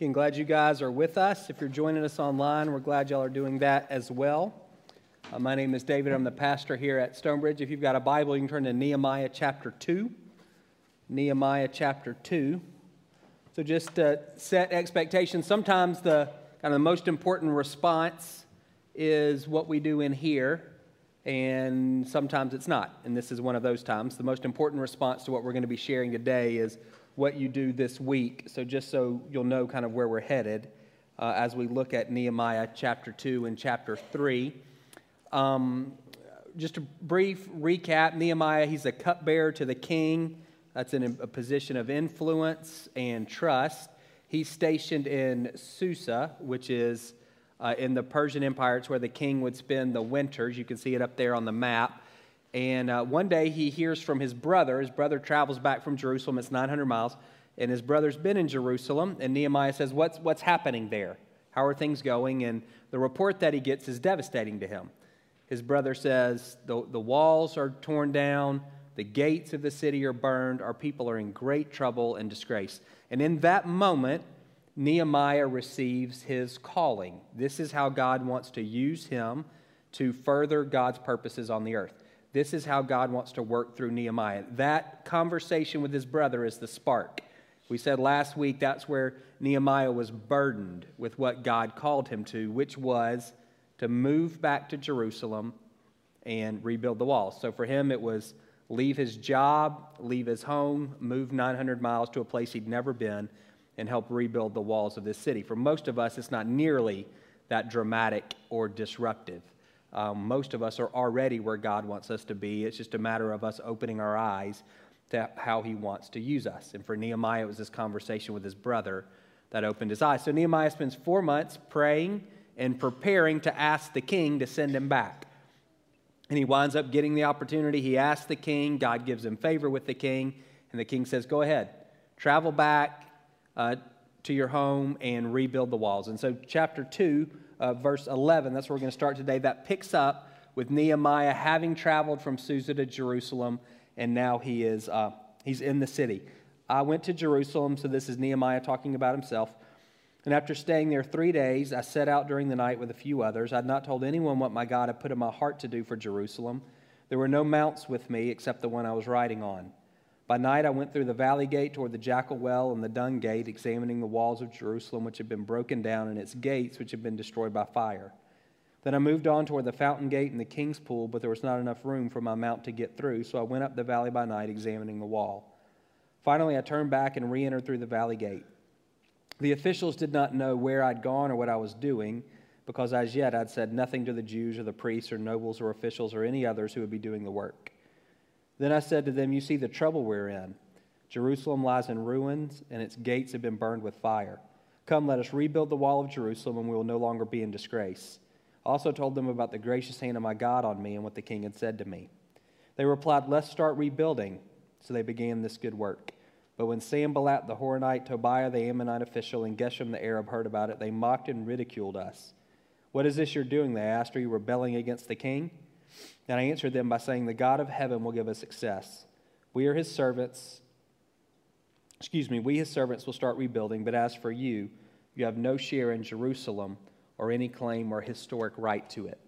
Again, glad you guys are with us. If you're joining us online, we're glad y'all are doing that as well. Uh, my name is David. I'm the pastor here at Stonebridge. If you've got a Bible, you can turn to Nehemiah chapter 2. Nehemiah chapter 2. So just uh, set expectations. Sometimes the kind of the most important response is what we do in here, and sometimes it's not. And this is one of those times. The most important response to what we're going to be sharing today is what you do this week. So, just so you'll know kind of where we're headed uh, as we look at Nehemiah chapter 2 and chapter 3. Um, just a brief recap Nehemiah, he's a cupbearer to the king. That's in a position of influence and trust. He's stationed in Susa, which is uh, in the Persian Empire. It's where the king would spend the winters. You can see it up there on the map. And uh, one day he hears from his brother. His brother travels back from Jerusalem, it's 900 miles, and his brother's been in Jerusalem. And Nehemiah says, What's, what's happening there? How are things going? And the report that he gets is devastating to him. His brother says, The, the walls are torn down, the gates of the city are burned, our people are in great trouble and disgrace. And in that moment, Nehemiah receives his calling. This is how God wants to use him to further God's purposes on the earth. This is how God wants to work through Nehemiah. That conversation with his brother is the spark. We said last week that's where Nehemiah was burdened with what God called him to, which was to move back to Jerusalem and rebuild the walls. So for him, it was leave his job, leave his home, move 900 miles to a place he'd never been, and help rebuild the walls of this city. For most of us, it's not nearly that dramatic or disruptive. Um, most of us are already where God wants us to be. It's just a matter of us opening our eyes to how He wants to use us. And for Nehemiah, it was this conversation with his brother that opened his eyes. So Nehemiah spends four months praying and preparing to ask the king to send him back. And he winds up getting the opportunity. He asks the king, God gives him favor with the king, and the king says, Go ahead, travel back uh, to your home and rebuild the walls. And so, chapter 2 uh, verse 11. That's where we're going to start today. That picks up with Nehemiah having traveled from Susa to Jerusalem, and now he is uh, he's in the city. I went to Jerusalem, so this is Nehemiah talking about himself. And after staying there three days, I set out during the night with a few others. I had not told anyone what my God had put in my heart to do for Jerusalem. There were no mounts with me except the one I was riding on. By night, I went through the valley gate toward the jackal well and the dung gate, examining the walls of Jerusalem, which had been broken down, and its gates, which had been destroyed by fire. Then I moved on toward the fountain gate and the king's pool, but there was not enough room for my mount to get through, so I went up the valley by night, examining the wall. Finally, I turned back and re entered through the valley gate. The officials did not know where I'd gone or what I was doing, because as yet I'd said nothing to the Jews or the priests or nobles or officials or any others who would be doing the work. Then I said to them, You see the trouble we're in. Jerusalem lies in ruins, and its gates have been burned with fire. Come, let us rebuild the wall of Jerusalem, and we will no longer be in disgrace. I also told them about the gracious hand of my God on me and what the king had said to me. They replied, Let's start rebuilding. So they began this good work. But when Sanballat the Horonite, Tobiah the Ammonite official, and Geshem the Arab heard about it, they mocked and ridiculed us. What is this you're doing? They asked. Are you rebelling against the king? And I answered them by saying, The God of heaven will give us success. We are his servants. Excuse me, we his servants will start rebuilding, but as for you, you have no share in Jerusalem or any claim or historic right to it.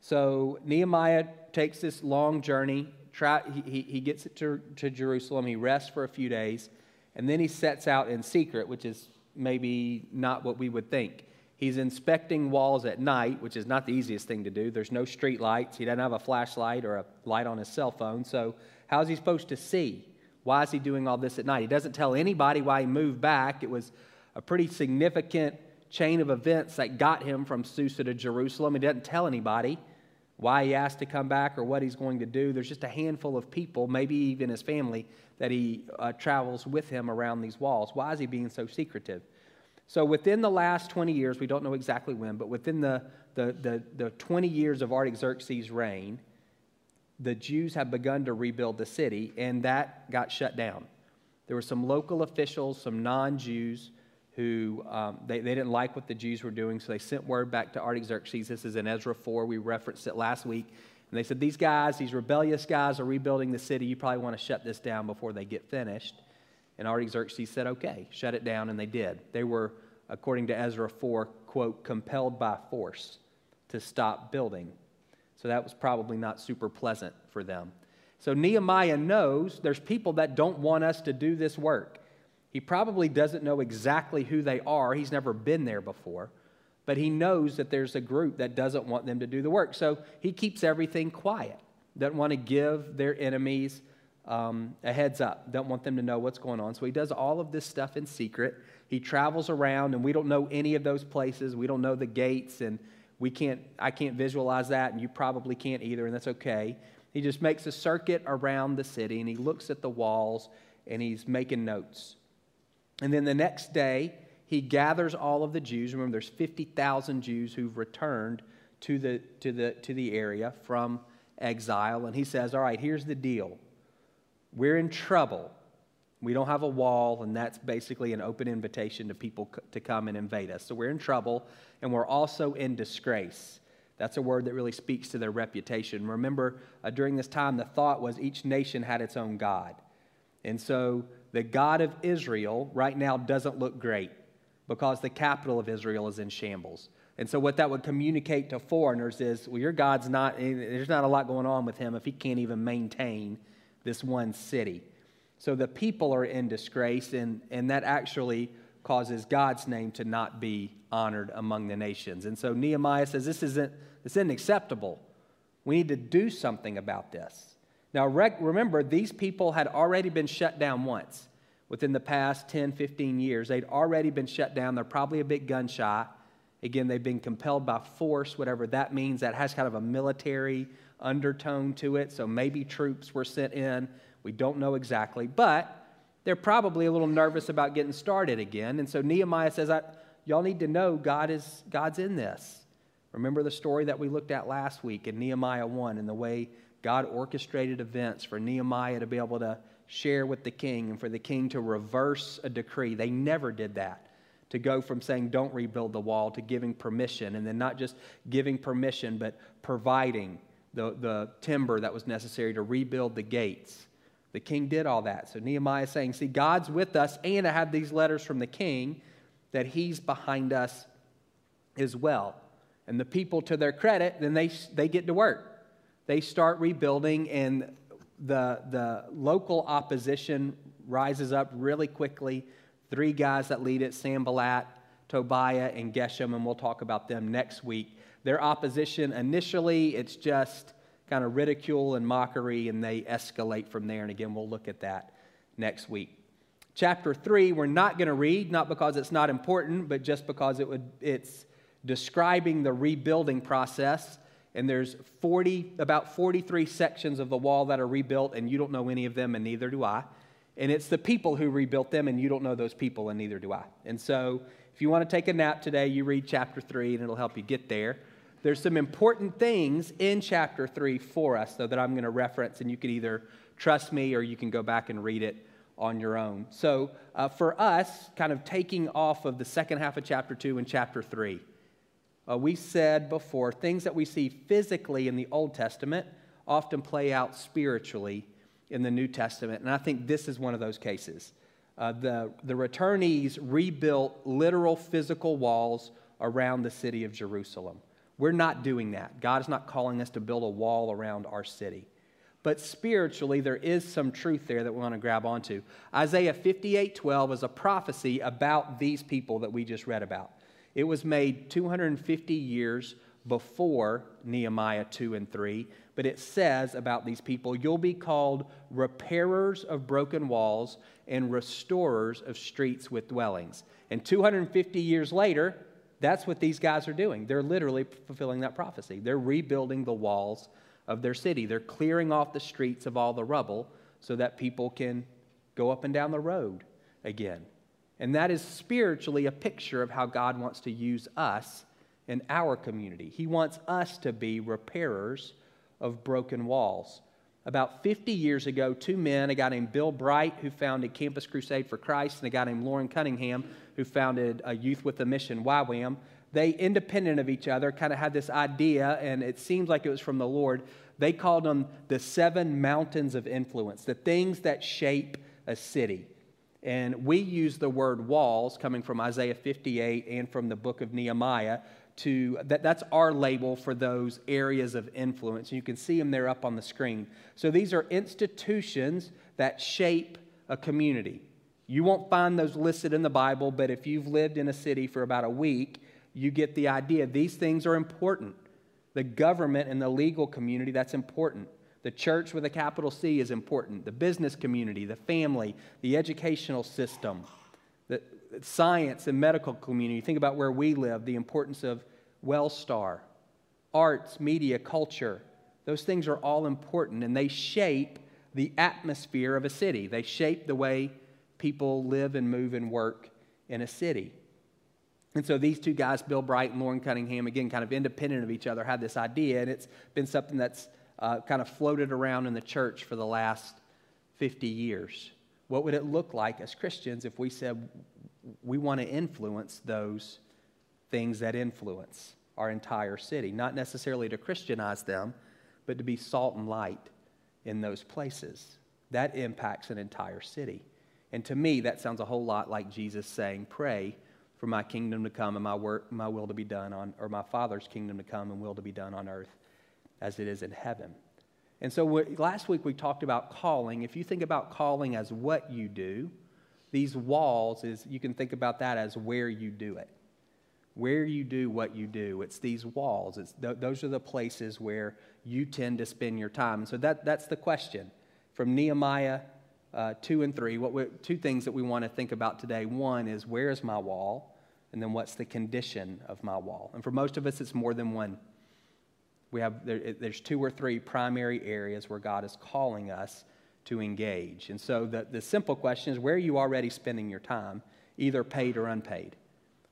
So Nehemiah takes this long journey. Try, he, he gets it to, to Jerusalem. He rests for a few days, and then he sets out in secret, which is maybe not what we would think. He's inspecting walls at night, which is not the easiest thing to do. There's no street lights. He doesn't have a flashlight or a light on his cell phone. So, how's he supposed to see? Why is he doing all this at night? He doesn't tell anybody why he moved back. It was a pretty significant chain of events that got him from Susa to Jerusalem. He doesn't tell anybody why he asked to come back or what he's going to do. There's just a handful of people, maybe even his family, that he uh, travels with him around these walls. Why is he being so secretive? So within the last 20 years, we don't know exactly when, but within the, the, the, the 20 years of Artaxerxes' reign, the Jews have begun to rebuild the city, and that got shut down. There were some local officials, some non Jews, who um, they, they didn't like what the Jews were doing, so they sent word back to Artaxerxes. This is in Ezra 4. We referenced it last week. And they said, These guys, these rebellious guys, are rebuilding the city. You probably want to shut this down before they get finished. And Artaxerxes said, okay, shut it down, and they did. They were, according to Ezra 4, quote, compelled by force to stop building. So that was probably not super pleasant for them. So Nehemiah knows there's people that don't want us to do this work. He probably doesn't know exactly who they are, he's never been there before, but he knows that there's a group that doesn't want them to do the work. So he keeps everything quiet, doesn't want to give their enemies um, a heads up, don't want them to know what's going on. So he does all of this stuff in secret. He travels around, and we don't know any of those places. We don't know the gates, and we can't, I can't visualize that, and you probably can't either, and that's okay. He just makes a circuit around the city, and he looks at the walls, and he's making notes. And then the next day, he gathers all of the Jews. Remember, there's 50,000 Jews who've returned to the, to, the, to the area from exile. And he says, All right, here's the deal. We're in trouble. We don't have a wall, and that's basically an open invitation to people to come and invade us. So we're in trouble, and we're also in disgrace. That's a word that really speaks to their reputation. Remember, uh, during this time, the thought was each nation had its own God. And so the God of Israel right now doesn't look great because the capital of Israel is in shambles. And so, what that would communicate to foreigners is well, your God's not, eh, there's not a lot going on with him if he can't even maintain this one city. So, the people are in disgrace, and, and that actually causes God's name to not be honored among the nations. And so, Nehemiah says, This isn't, this isn't acceptable. We need to do something about this. Now, rec- remember, these people had already been shut down once within the past 10, 15 years. They'd already been shut down. They're probably a bit gun shy. Again, they've been compelled by force, whatever that means. That has kind of a military undertone to it. So maybe troops were sent in. We don't know exactly. But they're probably a little nervous about getting started again. And so Nehemiah says, Y'all need to know God is, God's in this. Remember the story that we looked at last week in Nehemiah 1 and the way God orchestrated events for Nehemiah to be able to share with the king and for the king to reverse a decree. They never did that. To go from saying, don't rebuild the wall, to giving permission, and then not just giving permission, but providing the, the timber that was necessary to rebuild the gates. The king did all that. So Nehemiah is saying, See, God's with us, and I have these letters from the king that he's behind us as well. And the people, to their credit, then they, they get to work. They start rebuilding, and the, the local opposition rises up really quickly. Three guys that lead it Sanballat, Tobiah, and Geshem, and we'll talk about them next week. Their opposition initially, it's just kind of ridicule and mockery, and they escalate from there. And again, we'll look at that next week. Chapter 3, we're not going to read, not because it's not important, but just because it would, it's describing the rebuilding process and there's 40 about 43 sections of the wall that are rebuilt and you don't know any of them and neither do I. And it's the people who rebuilt them and you don't know those people and neither do I. And so if you want to take a nap today, you read chapter 3 and it'll help you get there. There's some important things in chapter 3 for us though that I'm going to reference and you can either trust me or you can go back and read it on your own. So uh, for us, kind of taking off of the second half of chapter 2 and chapter 3 uh, we said before, things that we see physically in the Old Testament often play out spiritually in the New Testament. And I think this is one of those cases. Uh, the, the returnees rebuilt literal physical walls around the city of Jerusalem. We're not doing that. God is not calling us to build a wall around our city. But spiritually, there is some truth there that we want to grab onto. Isaiah 58 12 is a prophecy about these people that we just read about. It was made 250 years before Nehemiah 2 and 3, but it says about these people, You'll be called repairers of broken walls and restorers of streets with dwellings. And 250 years later, that's what these guys are doing. They're literally fulfilling that prophecy. They're rebuilding the walls of their city, they're clearing off the streets of all the rubble so that people can go up and down the road again. And that is spiritually a picture of how God wants to use us in our community. He wants us to be repairers of broken walls. About 50 years ago, two men, a guy named Bill Bright, who founded Campus Crusade for Christ, and a guy named Loren Cunningham, who founded a Youth with a Mission, YWAM, they, independent of each other, kind of had this idea, and it seems like it was from the Lord. They called them the seven mountains of influence, the things that shape a city. And we use the word walls coming from Isaiah 58 and from the book of Nehemiah to that, that's our label for those areas of influence. You can see them there up on the screen. So these are institutions that shape a community. You won't find those listed in the Bible, but if you've lived in a city for about a week, you get the idea. These things are important. The government and the legal community, that's important. The church with a capital C is important. The business community, the family, the educational system, science and medical community. Think about where we live, the importance of Wellstar, arts, media, culture. Those things are all important and they shape the atmosphere of a city. They shape the way people live and move and work in a city. And so these two guys, Bill Bright and Loren Cunningham, again, kind of independent of each other, had this idea, and it's been something that's uh, kind of floated around in the church for the last 50 years. What would it look like as Christians if we said we want to influence those things that influence our entire city? Not necessarily to Christianize them, but to be salt and light in those places. That impacts an entire city. And to me, that sounds a whole lot like Jesus saying, Pray for my kingdom to come and my, work, my will to be done on, or my Father's kingdom to come and will to be done on earth as it is in heaven. And so last week we talked about calling. If you think about calling as what you do, these walls is you can think about that as where you do it. Where you do what you do. It's these walls. It's th- those are the places where you tend to spend your time. And so that, that's the question. From Nehemiah uh, 2 and 3, what we, two things that we want to think about today. One is where is my wall? And then what's the condition of my wall? And for most of us, it's more than one we have there, there's two or three primary areas where God is calling us to engage. And so the, the simple question is where are you already spending your time, either paid or unpaid?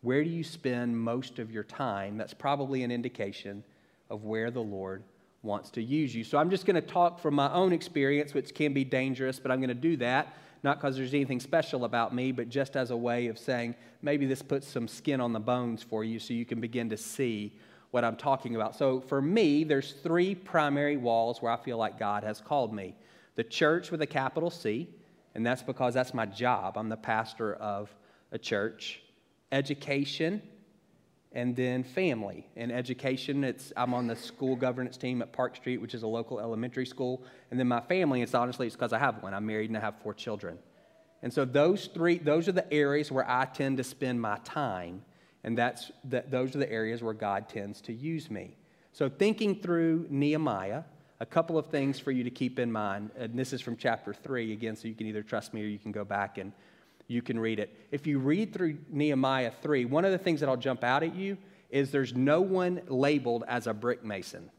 Where do you spend most of your time? That's probably an indication of where the Lord wants to use you. So I'm just going to talk from my own experience, which can be dangerous, but I'm going to do that not because there's anything special about me, but just as a way of saying maybe this puts some skin on the bones for you so you can begin to see what I'm talking about. So for me, there's three primary walls where I feel like God has called me the church with a capital C, and that's because that's my job. I'm the pastor of a church, education, and then family. In education, it's I'm on the school governance team at Park Street, which is a local elementary school. And then my family, it's honestly it's because I have one. I'm married and I have four children. And so those three, those are the areas where I tend to spend my time and that's, that, those are the areas where God tends to use me. So, thinking through Nehemiah, a couple of things for you to keep in mind. And this is from chapter 3, again, so you can either trust me or you can go back and you can read it. If you read through Nehemiah 3, one of the things that'll jump out at you is there's no one labeled as a brick mason.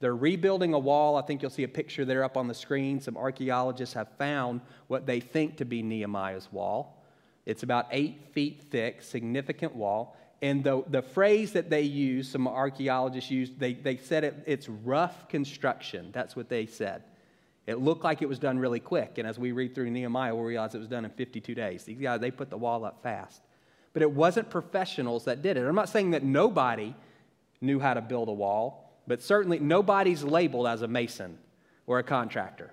They're rebuilding a wall. I think you'll see a picture there up on the screen. Some archaeologists have found what they think to be Nehemiah's wall. It's about eight feet thick, significant wall. And the, the phrase that they use, some archaeologists used, they, they said it, it's rough construction. That's what they said. It looked like it was done really quick. And as we read through Nehemiah, we realize it was done in 52 days. These guys, they put the wall up fast. But it wasn't professionals that did it. I'm not saying that nobody knew how to build a wall, but certainly nobody's labeled as a mason or a contractor.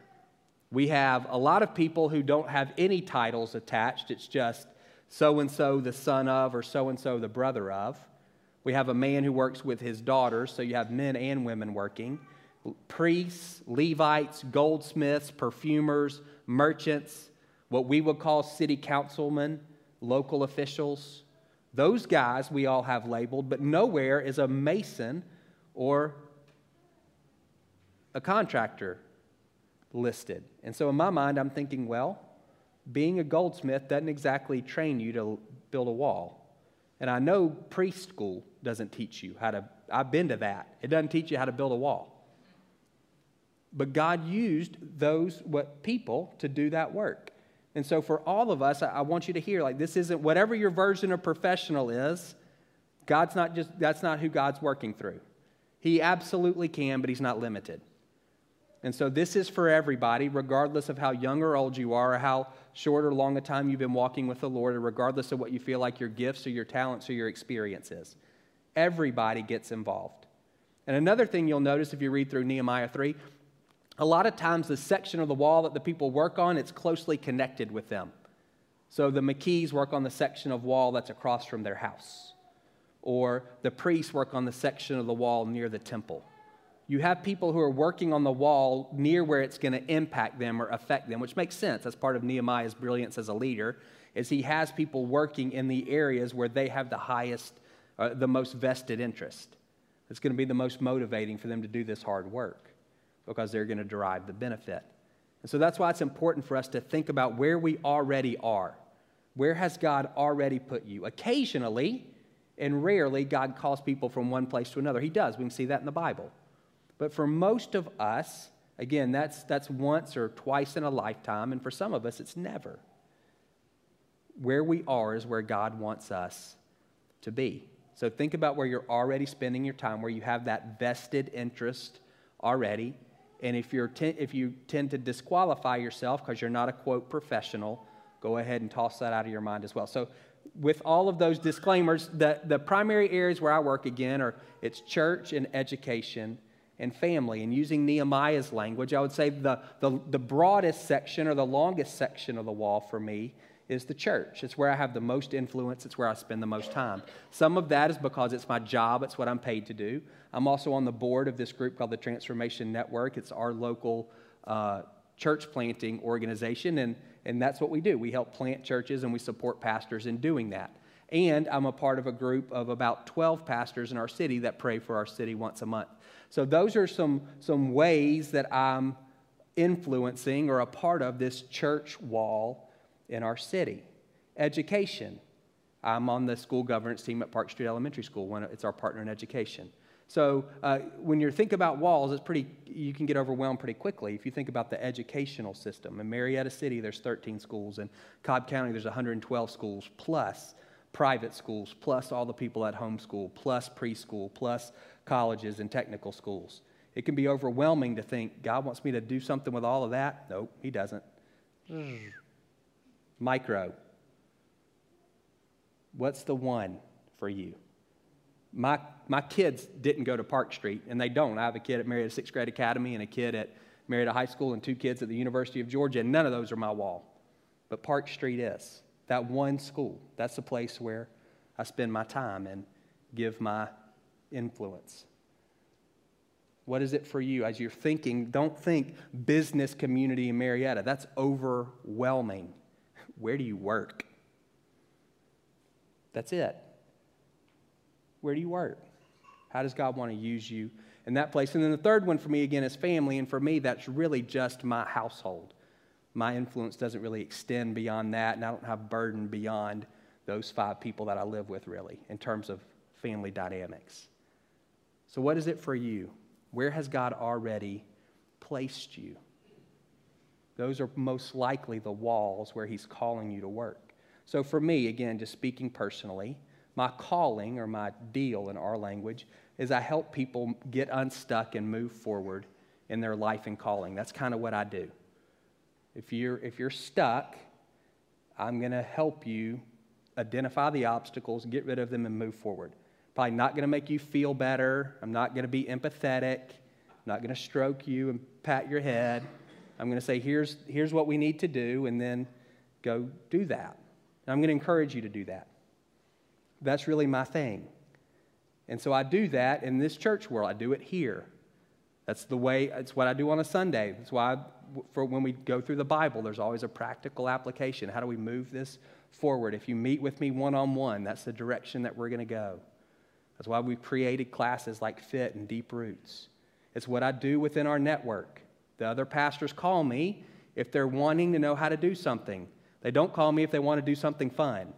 We have a lot of people who don't have any titles attached. It's just so and so the son of or so and so the brother of. We have a man who works with his daughters, so you have men and women working. Priests, Levites, goldsmiths, perfumers, merchants, what we would call city councilmen, local officials. Those guys we all have labeled, but nowhere is a mason or a contractor listed. And so in my mind, I'm thinking, well, being a goldsmith doesn't exactly train you to build a wall. And I know priest school doesn't teach you how to, I've been to that. It doesn't teach you how to build a wall. But God used those what people to do that work. And so for all of us, I, I want you to hear like this isn't whatever your version of professional is, God's not just that's not who God's working through. He absolutely can, but he's not limited. And so this is for everybody, regardless of how young or old you are, or how short or long a time you've been walking with the Lord, or regardless of what you feel like your gifts or your talents or your experience is. Everybody gets involved. And another thing you'll notice if you read through Nehemiah 3, a lot of times the section of the wall that the people work on, it's closely connected with them. So the McKees work on the section of wall that's across from their house, or the priests work on the section of the wall near the temple. You have people who are working on the wall near where it's going to impact them or affect them, which makes sense. That's part of Nehemiah's brilliance as a leader, is he has people working in the areas where they have the highest, uh, the most vested interest. It's going to be the most motivating for them to do this hard work because they're going to derive the benefit. And so that's why it's important for us to think about where we already are. Where has God already put you? Occasionally and rarely, God calls people from one place to another. He does. We can see that in the Bible. But for most of us, again, that's, that's once or twice in a lifetime. And for some of us, it's never. Where we are is where God wants us to be. So think about where you're already spending your time, where you have that vested interest already. And if, you're te- if you tend to disqualify yourself because you're not a quote professional, go ahead and toss that out of your mind as well. So, with all of those disclaimers, the, the primary areas where I work again are it's church and education and family. And using Nehemiah's language, I would say the, the, the broadest section or the longest section of the wall for me is the church. It's where I have the most influence, it's where I spend the most time. Some of that is because it's my job, it's what I'm paid to do. I'm also on the board of this group called the Transformation Network. It's our local uh, church planting organization, and, and that's what we do. We help plant churches and we support pastors in doing that. And I'm a part of a group of about 12 pastors in our city that pray for our city once a month. So, those are some, some ways that I'm influencing or a part of this church wall in our city. Education. I'm on the school governance team at Park Street Elementary School. It's our partner in education. So uh, when you think about walls, it's pretty, you can get overwhelmed pretty quickly. If you think about the educational system, in Marietta City, there's 13 schools. In Cobb County, there's 112 schools, plus private schools, plus all the people at homeschool, plus preschool, plus colleges and technical schools. It can be overwhelming to think, God wants me to do something with all of that. Nope, He doesn't. Micro. What's the one for you? My, my kids didn't go to Park Street, and they don't. I have a kid at Marietta Sixth Grade Academy and a kid at Marietta High School and two kids at the University of Georgia, and none of those are my wall. But Park Street is. That one school, that's the place where I spend my time and give my influence. What is it for you as you're thinking? Don't think business community in Marietta. That's overwhelming. Where do you work? That's it. Where do you work? How does God want to use you in that place? And then the third one for me, again, is family. And for me, that's really just my household. My influence doesn't really extend beyond that, and I don't have burden beyond those five people that I live with, really, in terms of family dynamics. So, what is it for you? Where has God already placed you? Those are most likely the walls where He's calling you to work. So, for me, again, just speaking personally, my calling or my deal in our language is I help people get unstuck and move forward in their life and calling. That's kind of what I do. If you're, if you're stuck, I'm going to help you identify the obstacles, get rid of them, and move forward. Probably not going to make you feel better. I'm not going to be empathetic. I'm not going to stroke you and pat your head. I'm going to say, here's, here's what we need to do, and then go do that. And I'm going to encourage you to do that. That's really my thing. And so I do that in this church world. I do it here. That's the way, it's what I do on a Sunday. That's why, I, for when we go through the Bible, there's always a practical application. How do we move this forward? If you meet with me one on one, that's the direction that we're going to go. That's why we've created classes like Fit and Deep Roots. It's what I do within our network. The other pastors call me if they're wanting to know how to do something. They don't call me if they want to do something fun.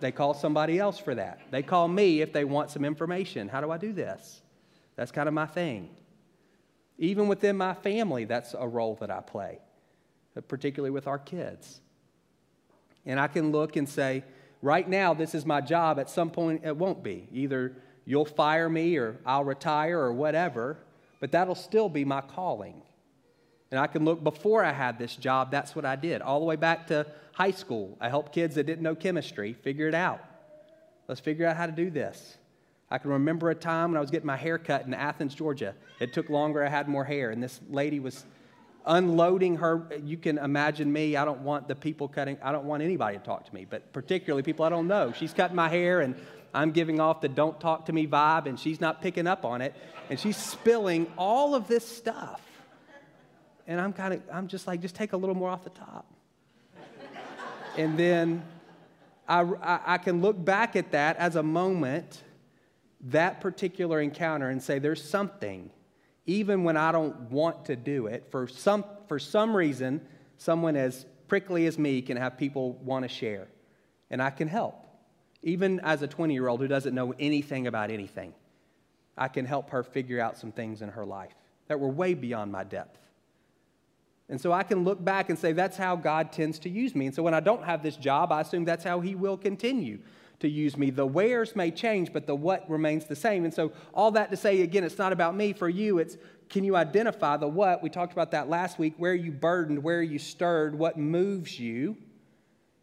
They call somebody else for that. They call me if they want some information. How do I do this? That's kind of my thing. Even within my family, that's a role that I play, particularly with our kids. And I can look and say, right now, this is my job. At some point, it won't be. Either you'll fire me or I'll retire or whatever, but that'll still be my calling. And I can look before I had this job, that's what I did. All the way back to high school, I helped kids that didn't know chemistry figure it out. Let's figure out how to do this. I can remember a time when I was getting my hair cut in Athens, Georgia. It took longer, I had more hair, and this lady was unloading her. You can imagine me. I don't want the people cutting, I don't want anybody to talk to me, but particularly people I don't know. She's cutting my hair and I'm giving off the don't talk to me vibe, and she's not picking up on it. And she's spilling all of this stuff. And I'm kind of, I'm just like, just take a little more off the top. and then I, I, I can look back at that as a moment, that particular encounter, and say, there's something, even when I don't want to do it, for some, for some reason, someone as prickly as me can have people want to share, and I can help. Even as a 20 year old who doesn't know anything about anything, I can help her figure out some things in her life that were way beyond my depth. And so I can look back and say, that's how God tends to use me. And so when I don't have this job, I assume that's how He will continue to use me. The where's may change, but the what remains the same. And so, all that to say, again, it's not about me. For you, it's can you identify the what? We talked about that last week. Where are you burdened? Where are you stirred? What moves you?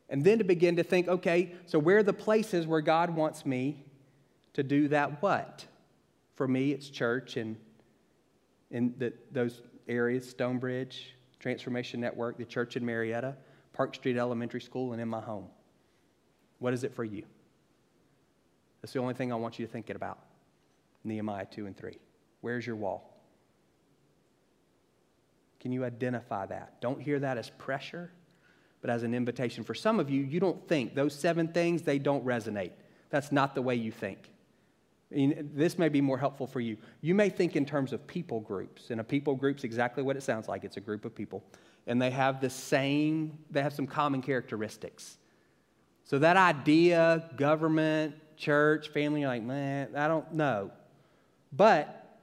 And then to begin to think, okay, so where are the places where God wants me to do that what? For me, it's church and in the, those areas, Stonebridge, Transformation Network, the church in Marietta, Park Street Elementary School, and in my home. What is it for you? That's the only thing I want you to think about. Nehemiah 2 and 3. Where's your wall? Can you identify that? Don't hear that as pressure but as an invitation. For some of you, you don't think those seven things, they don't resonate. That's not the way you think. This may be more helpful for you. You may think in terms of people groups, and a people group's exactly what it sounds like. It's a group of people, and they have the same, they have some common characteristics. So that idea, government, church, family, you're like, man, I don't know. But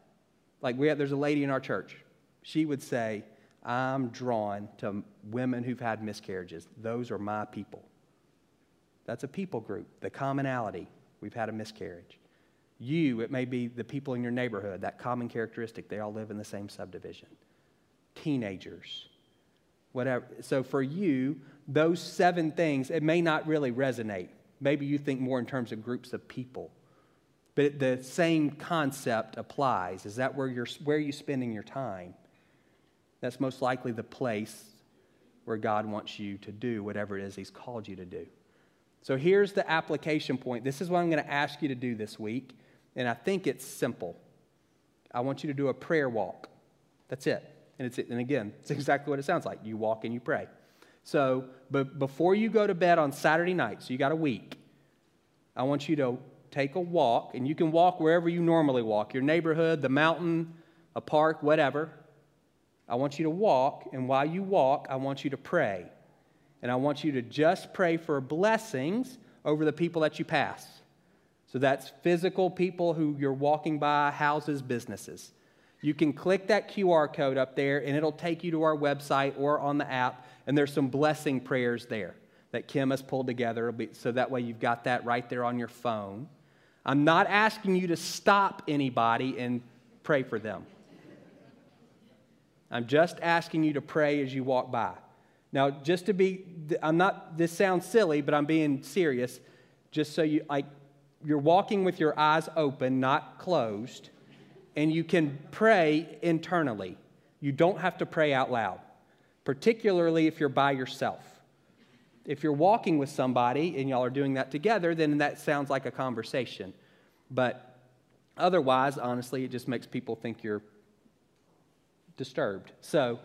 like we have, there's a lady in our church. She would say, I'm drawn to women who've had miscarriages. Those are my people. That's a people group, the commonality. We've had a miscarriage. You, it may be the people in your neighborhood, that common characteristic. They all live in the same subdivision. Teenagers, whatever. So for you, those seven things, it may not really resonate. Maybe you think more in terms of groups of people. But the same concept applies. Is that where you're where are you spending your time? That's most likely the place where God wants you to do whatever it is He's called you to do. So here's the application point. This is what I'm going to ask you to do this week, and I think it's simple. I want you to do a prayer walk. That's it. And, it's, and again, it's exactly what it sounds like. You walk and you pray. So, but before you go to bed on Saturday night, so you got a week, I want you to take a walk, and you can walk wherever you normally walk your neighborhood, the mountain, a park, whatever. I want you to walk, and while you walk, I want you to pray. And I want you to just pray for blessings over the people that you pass. So that's physical people who you're walking by, houses, businesses. You can click that QR code up there, and it'll take you to our website or on the app, and there's some blessing prayers there that Kim has pulled together. So that way you've got that right there on your phone. I'm not asking you to stop anybody and pray for them. I'm just asking you to pray as you walk by. Now, just to be, I'm not, this sounds silly, but I'm being serious. Just so you, like, you're walking with your eyes open, not closed, and you can pray internally. You don't have to pray out loud, particularly if you're by yourself. If you're walking with somebody and y'all are doing that together, then that sounds like a conversation. But otherwise, honestly, it just makes people think you're disturbed. So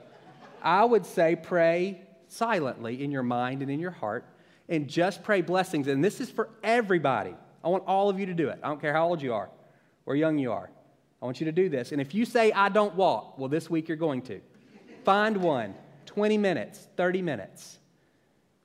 I would say pray silently in your mind and in your heart and just pray blessings. And this is for everybody. I want all of you to do it. I don't care how old you are or young you are. I want you to do this. And if you say, I don't walk, well, this week you're going to. Find one, 20 minutes, 30 minutes.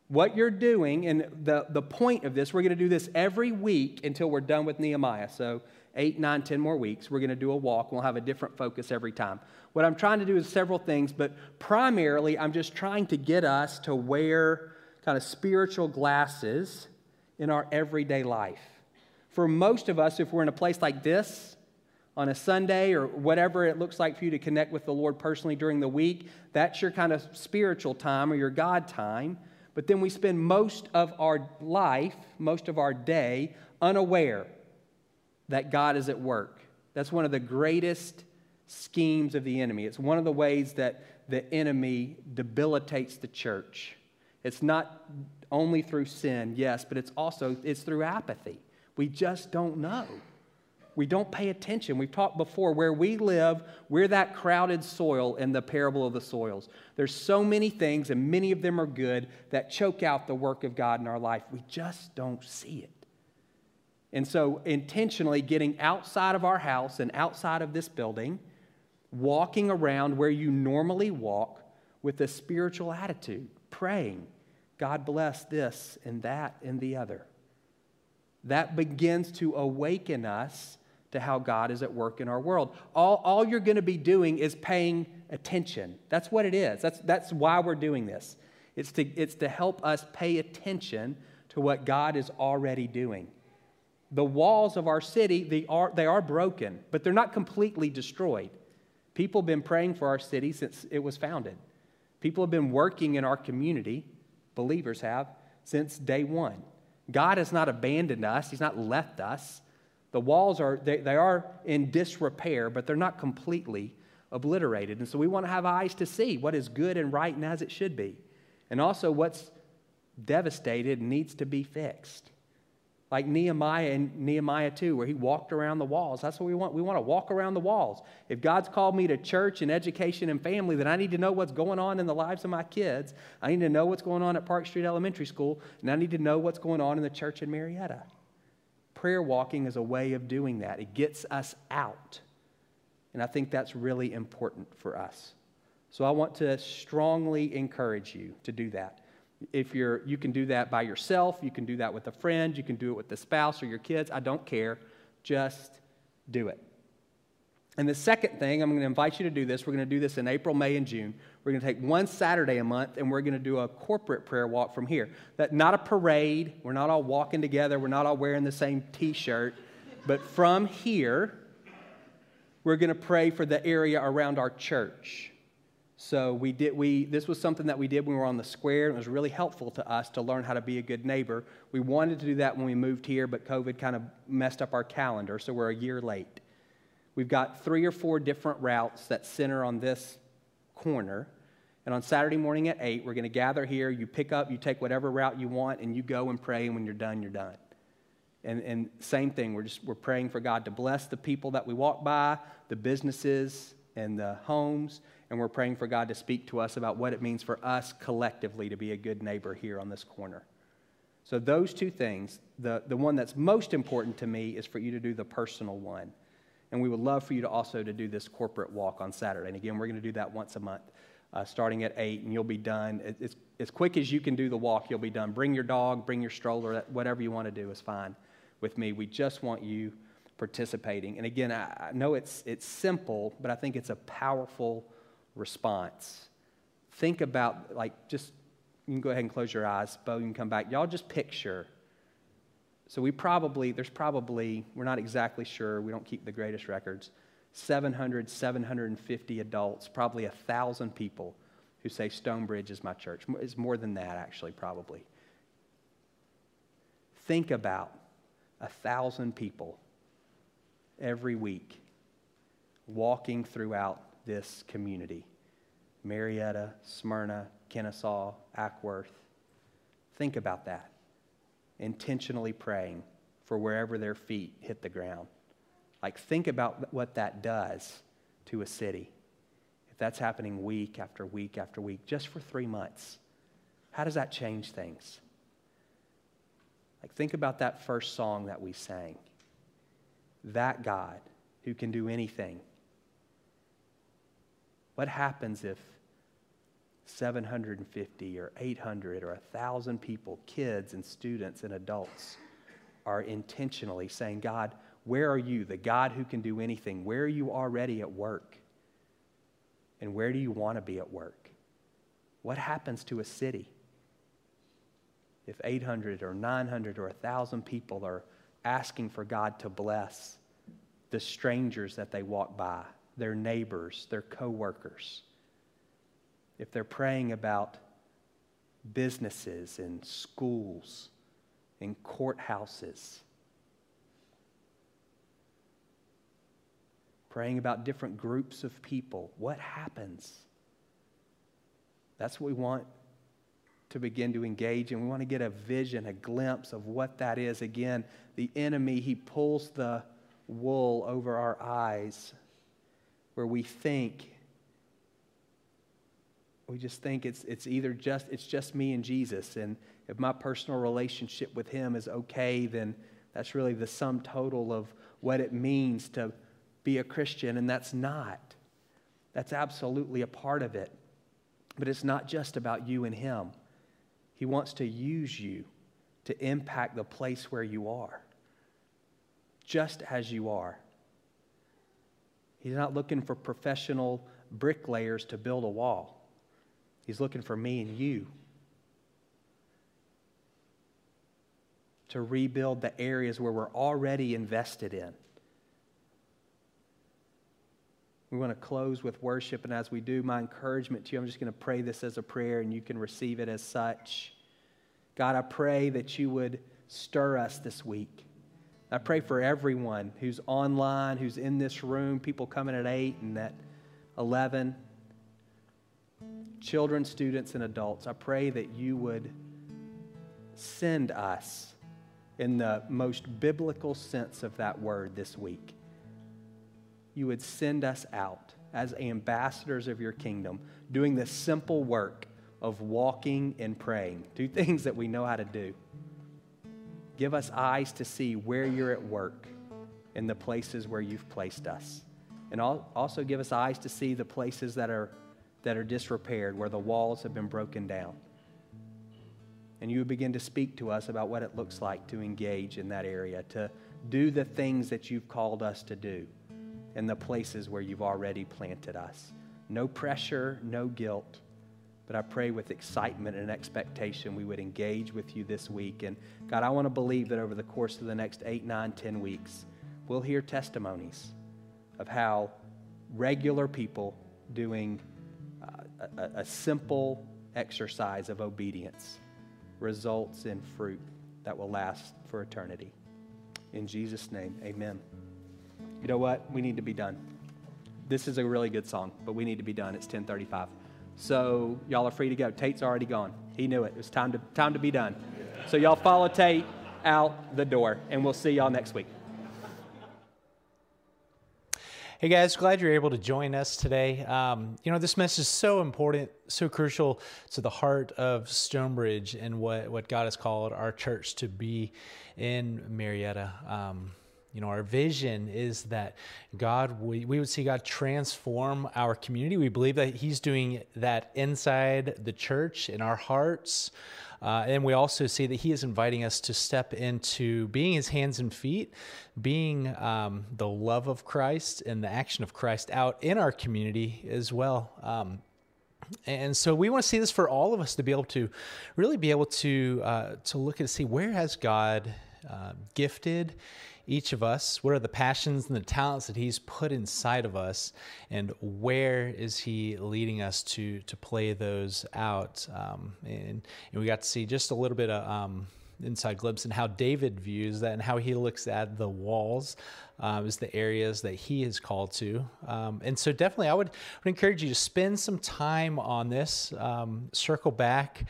What you're doing, and the, the point of this, we're going to do this every week until we're done with Nehemiah. So, eight, nine, ten more weeks, we're going to do a walk. We'll have a different focus every time. What I'm trying to do is several things, but primarily I'm just trying to get us to wear kind of spiritual glasses in our everyday life. For most of us, if we're in a place like this, on a Sunday or whatever it looks like for you to connect with the Lord personally during the week, that's your kind of spiritual time or your God time. But then we spend most of our life, most of our day, unaware that God is at work. That's one of the greatest schemes of the enemy. It's one of the ways that the enemy debilitates the church. It's not only through sin, yes, but it's also it's through apathy. We just don't know. We don't pay attention. We've talked before where we live, we're that crowded soil in the parable of the soils. There's so many things, and many of them are good, that choke out the work of God in our life. We just don't see it. And so, intentionally getting outside of our house and outside of this building, walking around where you normally walk with a spiritual attitude, praying, God bless this and that and the other. That begins to awaken us to how God is at work in our world. All, all you're going to be doing is paying attention. That's what it is. That's, that's why we're doing this. It's to, it's to help us pay attention to what God is already doing. The walls of our city, they are, they are broken, but they're not completely destroyed. People have been praying for our city since it was founded. People have been working in our community, believers have, since day one. God has not abandoned us, He's not left us. The walls are, they, they are in disrepair, but they're not completely obliterated. And so we want to have eyes to see what is good and right and as it should be. And also what's devastated needs to be fixed. Like Nehemiah and Nehemiah 2, where he walked around the walls. That's what we want. We want to walk around the walls. If God's called me to church and education and family, then I need to know what's going on in the lives of my kids. I need to know what's going on at Park Street Elementary School, and I need to know what's going on in the church in Marietta. Prayer walking is a way of doing that, it gets us out. And I think that's really important for us. So I want to strongly encourage you to do that. If you're, you can do that by yourself, you can do that with a friend, you can do it with the spouse or your kids. I don't care. Just do it. And the second thing, I'm going to invite you to do this. We're going to do this in April, May, and June. We're going to take one Saturday a month and we're going to do a corporate prayer walk from here. That not a parade. We're not all walking together. We're not all wearing the same T-shirt. But from here, we're going to pray for the area around our church. So we did we this was something that we did when we were on the square and it was really helpful to us to learn how to be a good neighbor. We wanted to do that when we moved here, but COVID kind of messed up our calendar, so we're a year late. We've got three or four different routes that center on this corner. And on Saturday morning at 8, we're going to gather here. You pick up, you take whatever route you want, and you go and pray. And when you're done, you're done. And, and same thing, we're just we're praying for God to bless the people that we walk by, the businesses and the homes, and we're praying for God to speak to us about what it means for us collectively to be a good neighbor here on this corner. So, those two things, the, the one that's most important to me is for you to do the personal one. And we would love for you to also to do this corporate walk on Saturday. And again, we're going to do that once a month, uh, starting at 8, and you'll be done. It's, as quick as you can do the walk, you'll be done. Bring your dog, bring your stroller, whatever you want to do is fine with me. We just want you participating. And again, I, I know it's, it's simple, but I think it's a powerful response. Think about, like, just, you can go ahead and close your eyes. Bo, you can come back. Y'all just picture so we probably, there's probably, we're not exactly sure, we don't keep the greatest records, 700, 750 adults, probably 1,000 people who say Stonebridge is my church. It's more than that, actually, probably. Think about a thousand people every week walking throughout this community Marietta, Smyrna, Kennesaw, Acworth. Think about that intentionally praying for wherever their feet hit the ground. Like, think about what that does to a city. If that's happening week after week after week, just for three months, how does that change things? Like, think about that first song that we sang. That God who can do anything. What happens if 750 or 800 or 1,000 people, kids and students and adults, are intentionally saying, God, where are you, the God who can do anything? Where are you already at work? And where do you want to be at work? What happens to a city if 800 or 900 or 1,000 people are asking for God to bless the strangers that they walk by, their neighbors, their coworkers? If they're praying about businesses and schools and courthouses, praying about different groups of people, what happens? That's what we want to begin to engage in. We want to get a vision, a glimpse of what that is. Again, the enemy, he pulls the wool over our eyes where we think we just think it's, it's either just it's just me and jesus and if my personal relationship with him is okay then that's really the sum total of what it means to be a christian and that's not. That's absolutely a part of it. But it's not just about you and him. He wants to use you to impact the place where you are just as you are. He's not looking for professional bricklayers to build a wall He's looking for me and you to rebuild the areas where we're already invested in. We want to close with worship, and as we do, my encouragement to you, I'm just going to pray this as a prayer, and you can receive it as such. God, I pray that you would stir us this week. I pray for everyone who's online, who's in this room, people coming at 8 and at 11 children, students, and adults, I pray that you would send us in the most biblical sense of that word this week. You would send us out as ambassadors of your kingdom, doing the simple work of walking and praying. Do things that we know how to do. Give us eyes to see where you're at work in the places where you've placed us. And also give us eyes to see the places that are that are disrepaired, where the walls have been broken down. And you would begin to speak to us about what it looks like to engage in that area, to do the things that you've called us to do in the places where you've already planted us. No pressure, no guilt. But I pray with excitement and expectation we would engage with you this week. And God, I want to believe that over the course of the next eight, nine, ten weeks, we'll hear testimonies of how regular people doing a, a simple exercise of obedience results in fruit that will last for eternity. In Jesus' name, amen. You know what? We need to be done. This is a really good song, but we need to be done. It's 1035. So y'all are free to go. Tate's already gone. He knew it. It was time to, time to be done. So y'all follow Tate out the door, and we'll see y'all next week. Hey guys, glad you're able to join us today. Um, you know, this message is so important, so crucial to the heart of Stonebridge and what, what God has called our church to be in Marietta. Um, you know, our vision is that God, we, we would see God transform our community. We believe that He's doing that inside the church, in our hearts. Uh, and we also see that he is inviting us to step into being his hands and feet, being um, the love of Christ and the action of Christ out in our community as well. Um, and so we want to see this for all of us to be able to really be able to uh, to look and see where has God uh, gifted each of us? What are the passions and the talents that He's put inside of us, and where is He leading us to to play those out? Um, and, and, we got to see just a little bit of. Um, inside glimpse and how David views that and how he looks at the walls um, as the areas that he is called to. Um, and so, definitely, I would, would encourage you to spend some time on this, um, circle back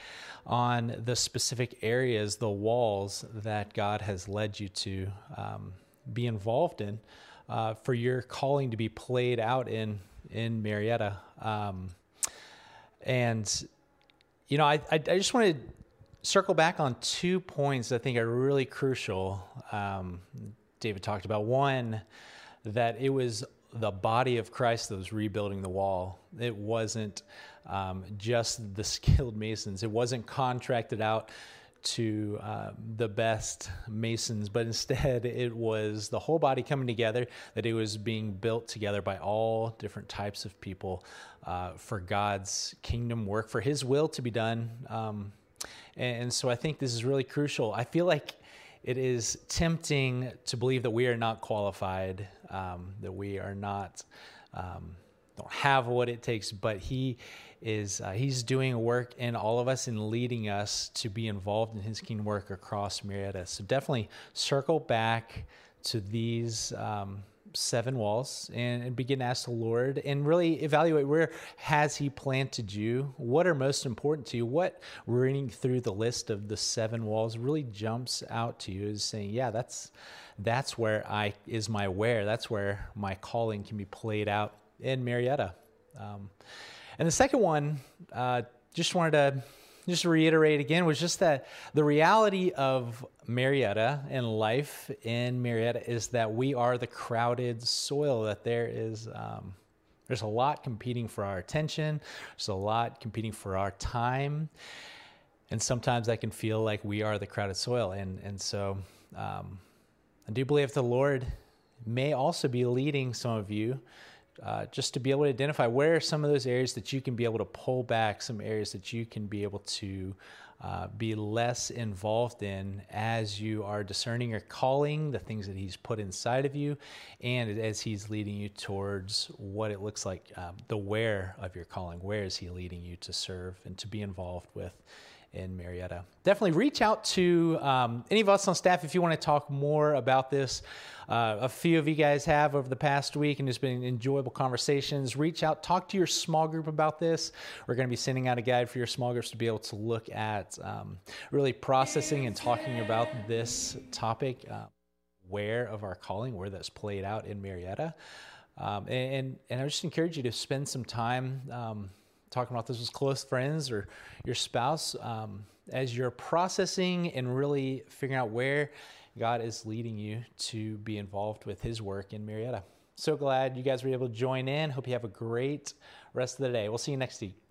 on the specific areas, the walls that God has led you to um, be involved in uh, for your calling to be played out in in Marietta. Um, and you know, I, I, I just want to circle back on two points I think are really crucial. Um, David talked about one that it was the body of Christ that was rebuilding the wall. It wasn't um, just the skilled masons. It wasn't contracted out to uh, the best masons, but instead it was the whole body coming together, that it was being built together by all different types of people uh, for God's kingdom work, for His will to be done. Um, and, so I think this is really crucial. I feel like it is tempting to believe that we are not qualified, um, that we are not, um, don't have what it takes, but He is uh, he's doing work in all of us and leading us to be involved in his kingdom work across Marietta. So definitely circle back to these um, seven walls and, and, begin to ask the Lord and really evaluate where has He planted you? What are most important to you? What reading through the list of the seven walls really jumps out to you is saying, yeah, that's that's where I is my where. That's where my calling can be played out in Marietta. Um, and the second one, uh, just wanted to just to reiterate again was just that the reality of Marietta and life in Marietta is that we are the crowded soil, that there is. Um, there's a lot competing for our attention. There's a lot competing for our time. And sometimes that can feel like we are the crowded soil. And, and so um, I do believe the Lord may also be leading some of you uh, just to be able to identify where are some of those areas that you can be able to pull back, some areas that you can be able to uh, be less involved in as you are discerning your calling, the things that He's put inside of you, and as He's leading you towards what it looks like, um, the where of your calling. Where is He leading you to serve and to be involved with? In Marietta. Definitely reach out to um, any of us on staff if you want to talk more about this. Uh, a few of you guys have over the past week, and it's been enjoyable conversations. Reach out, talk to your small group about this. We're going to be sending out a guide for your small groups to be able to look at um, really processing and talking about this topic, uh, where of our calling, where that's played out in Marietta. Um, and, and I just encourage you to spend some time um, talking about this with close friends or your spouse um, as you're processing and really figuring out where God is leading you to be involved with His work in Marietta. So glad you guys were able to join in. Hope you have a great rest of the day. We'll see you next week.